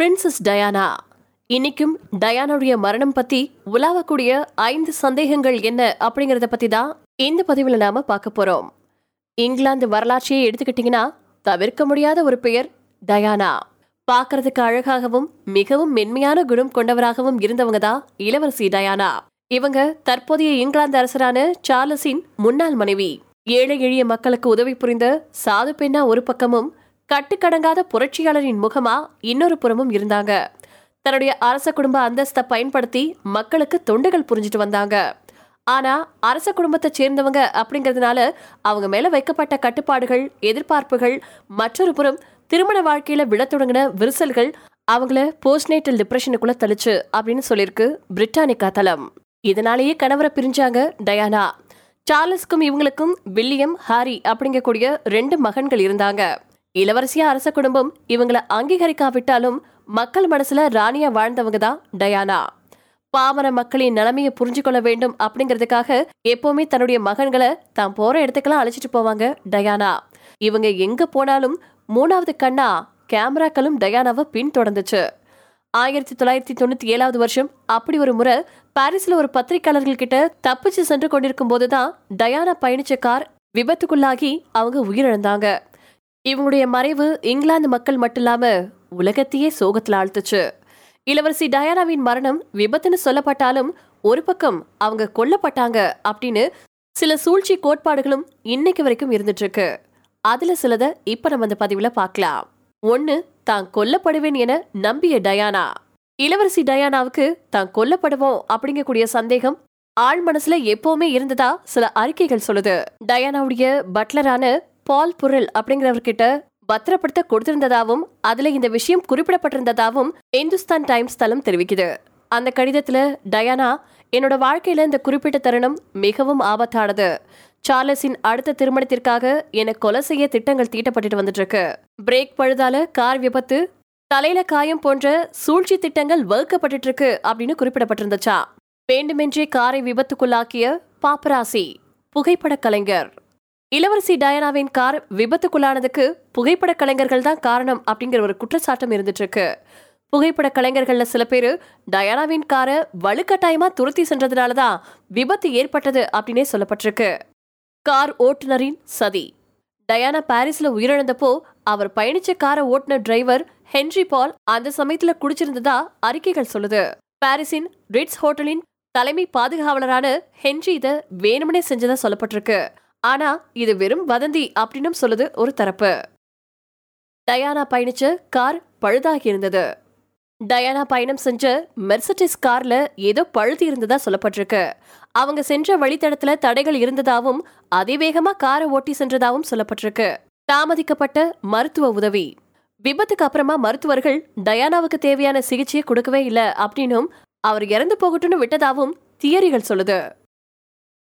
Princess Diana. இன்னைக்கும் டயானாவுடைய மரணம் பத்தி உலாவக்கூடிய ஐந்து சந்தேகங்கள் என்ன அப்படிங்கறத பத்தி தான் இந்த பதிவில் நாம பார்க்க போறோம். இங்கிலாந்து வரலாற்றையே எடுத்துக்கிட்டீங்கன்னா தவிர்க்க முடியாத ஒரு பெயர் டயானா. பார்க்கறதுக்கு அழகாகவும் மிகவும் மென்மையான குணம் கொண்டவராகவும் இருந்தவங்க தான் இளவரசி டயானா. இவங்க தற்போதைய இங்கிலாந்து அரசரான சார்லஸின் முன்னாள் மனைவி. ஏழை எளிய மக்களுக்கு உதவி புரிந்த சாது பெண்ணா ஒரு பக்கமும் கட்டுக்கடங்காத புரட்சியாளரின் முகமா இன்னொரு புறமும் இருந்தாங்க. தன்னுடைய அரச குடும்ப அந்தஸ்தை பயன்படுத்தி மக்களுக்கு தொண்டுகள் புரிஞ்சிட்டு வந்தாங்க. ஆனா அரச குடும்பத்தை சேர்ந்தவங்க அப்படிங்கறதுனால அவங்க மேல வைக்கப்பட்ட கட்டுப்பாடுகள் எதிர்பார்ப்புகள் மற்றொரு புறம் திருமண வாழ்க்கையில விழத் தொடங்கின விரிசல்கள் அவங்கள போஸ்ட்நேட்டல் டிப்ரெஷனுக்குள்ள தளிச்சு அப்படின்னு சொல்லியிருக்கு பிரிட்டானிக்கா தளம். இதனாலேயே கணவரை பிரிஞ்சாங்க டயானா. சார்லஸ்க்கும் இவங்களுக்கும் வில்லியம் ஹாரி அப்படிங்கக்கூடிய ரெண்டு மகன்கள் இருந்தாங்க. இளவரசியா அரச குடும்பம் இவங்களை அங்கீகரிக்காவிட்டாலும் மக்கள் மனசுல ராணியா வாழ்ந்தவங்க தான் டயானா. பாமர மக்களின் நிலைமையை புரிஞ்சு கொள்ள வேண்டும் அப்படிங்கிறதுக்காக எப்பவுமே தன்னுடைய மகன்களை தான் போற இடத்துக்கெல்லாம் அழைச்சிட்டு போவாங்க டயானா. இவங்க எங்க போனாலும் மூணாவது கண்ணா கேமராக்களும் டயானாவை பின்தொடர்ந்துச்சு. ஆயிரத்தி தொள்ளாயிரத்தி தொண்ணூத்தி ஏழாவது வருஷம் அப்படி ஒரு முறை பாரிஸ்ல ஒரு பத்திரிகையாளர்கள் கிட்ட தப்பிச்சு சென்று கொண்டிருக்கும் போதுதான் டயானா பயணிச்ச கார் விபத்துக்குள்ளாகி அவங்க உயிரிழந்தாங்க. இவங்களுடைய மறைவு இங்கிலாந்து மக்கள் மட்டும் இல்லாம உலகத்தையே சோகத்துல ஆழ்த்துச்சு. இளவரசி டயானாவின் மரணம் விபத்துன்னு சொல்லப்பட்டாலும் ஒரு பக்கம் அவங்க கொல்லப்பட்டாங்க அப்படின்னு சில சூழ்ச்சி கோட்பாடுகளும் இன்னைக்கு வரைக்கும் இருந்துட்டு இருக்கு அதுல சிலத இப்ப நம்ம அந்த பதிவுல பார்க்கலாம். ஒன்னு தான் கொல்லப்படுவேன் என நம்பிய டயானா. இளவரசி டயானாவுக்கு தான் கொல்லப்படுவோம் அப்படிங்கக்கூடிய சந்தேகம் ஆழ் மனசுல எப்பவுமே இருந்ததா சில அறிக்கைகள் சொல்லுது. டயானாவுடைய பட்லரான பால் புரல் அப்படிங்கிறவர்கிட்ட பத்திரப்படுத்த கொடுத்திருந்ததாவும் அதுல இந்த விஷயம் குறிப்பிடப்பட்டிருந்ததாவும் இந்துஸ்தான் டைம்ஸ் தளம் தெரிவிக்குது. அந்த கடிதத்துல டயானா என்னோட வாழ்க்கையில இந்த குறிப்பிட்ட தருணம் மிகவும் ஆபத்தானது. சார்லஸின் அடுத்த திருமணத்திற்காக என்னை கொலை செய்ய திட்டங்கள் தீட்டப்பட்டுட்டு வந்துட்டு இருக்கு பிரேக் பழுதால கார் விபத்து தலையில காயம் போன்ற சூழ்ச்சி திட்டங்கள் வகுக்கப்பட்டு இருக்கு அப்படின்னு குறிப்பிடப்பட்டிருந்துச்சா. வேண்டுமென்றே காரை விபத்துக்குள்ளாக்கிய பாப்பராசி புகைப்பட கலைஞர். இளவரசி டயானாவின் கார் விபத்துக்குள்ளானதுக்கு புகைப்பட கலைஞர்கள் தான் காரணம் அப்படிங்கிற ஒரு குற்றச்சாட்டம் இருந்துட்டு இருக்கு புகைப்பட கலைஞர்கள்ல சில பேரு டயானாவின் காரை வலுக்கட்டாயமா துரத்தி சென்றதுனால தான் விபத்து ஏற்பட்டது அப்படின்னே சொல்லப்பட்டிருக்கு. கார் ஓட்டுநரின் சதி. டயானா பாரிஸ்ல உயிரிழந்தப்போ அவர் பயணிச்ச காரை ஓட்டுநர் டிரைவர் ஹென்ரி பால் அந்த சமயத்துல குடிச்சிருந்ததா அறிக்கைகள் சொல்லுது. பாரிஸின் ரிட்ஸ் ஹோட்டலின் தலைமை பாதுகாவலரான ஹென்றி இத வேணுமனே செஞ்சதா சொல்லப்பட்டிருக்கு. ஆனா இது வெறும் வதந்தி அப்படின்னும் சொல்லுது ஒரு தரப்பு. டயானா பயணிச்ச கார் பழுதாகி இருந்தது. டயானா பயணம் செஞ்ச மெர்சடிஸ் கார்ல ஏதோ பழுது இருந்ததா சொல்லப்பட்டிருக்கு. அவங்க சென்ற வழித்தடத்துல தடைகள் இருந்ததாவும் அதிவேகமா காரை ஓட்டி சென்றதாவும் சொல்லப்பட்டிருக்கு. தாமதிக்கப்பட்ட மருத்துவ உதவி. விபத்துக்கு அப்புறமா மருத்துவர்கள் டயானாவுக்கு தேவையான சிகிச்சையை கொடுக்கவே இல்லை அப்படின்னும் அவர் இறந்து போகட்டும்னு விட்டதாவும் தியரிகள் சொல்லுது.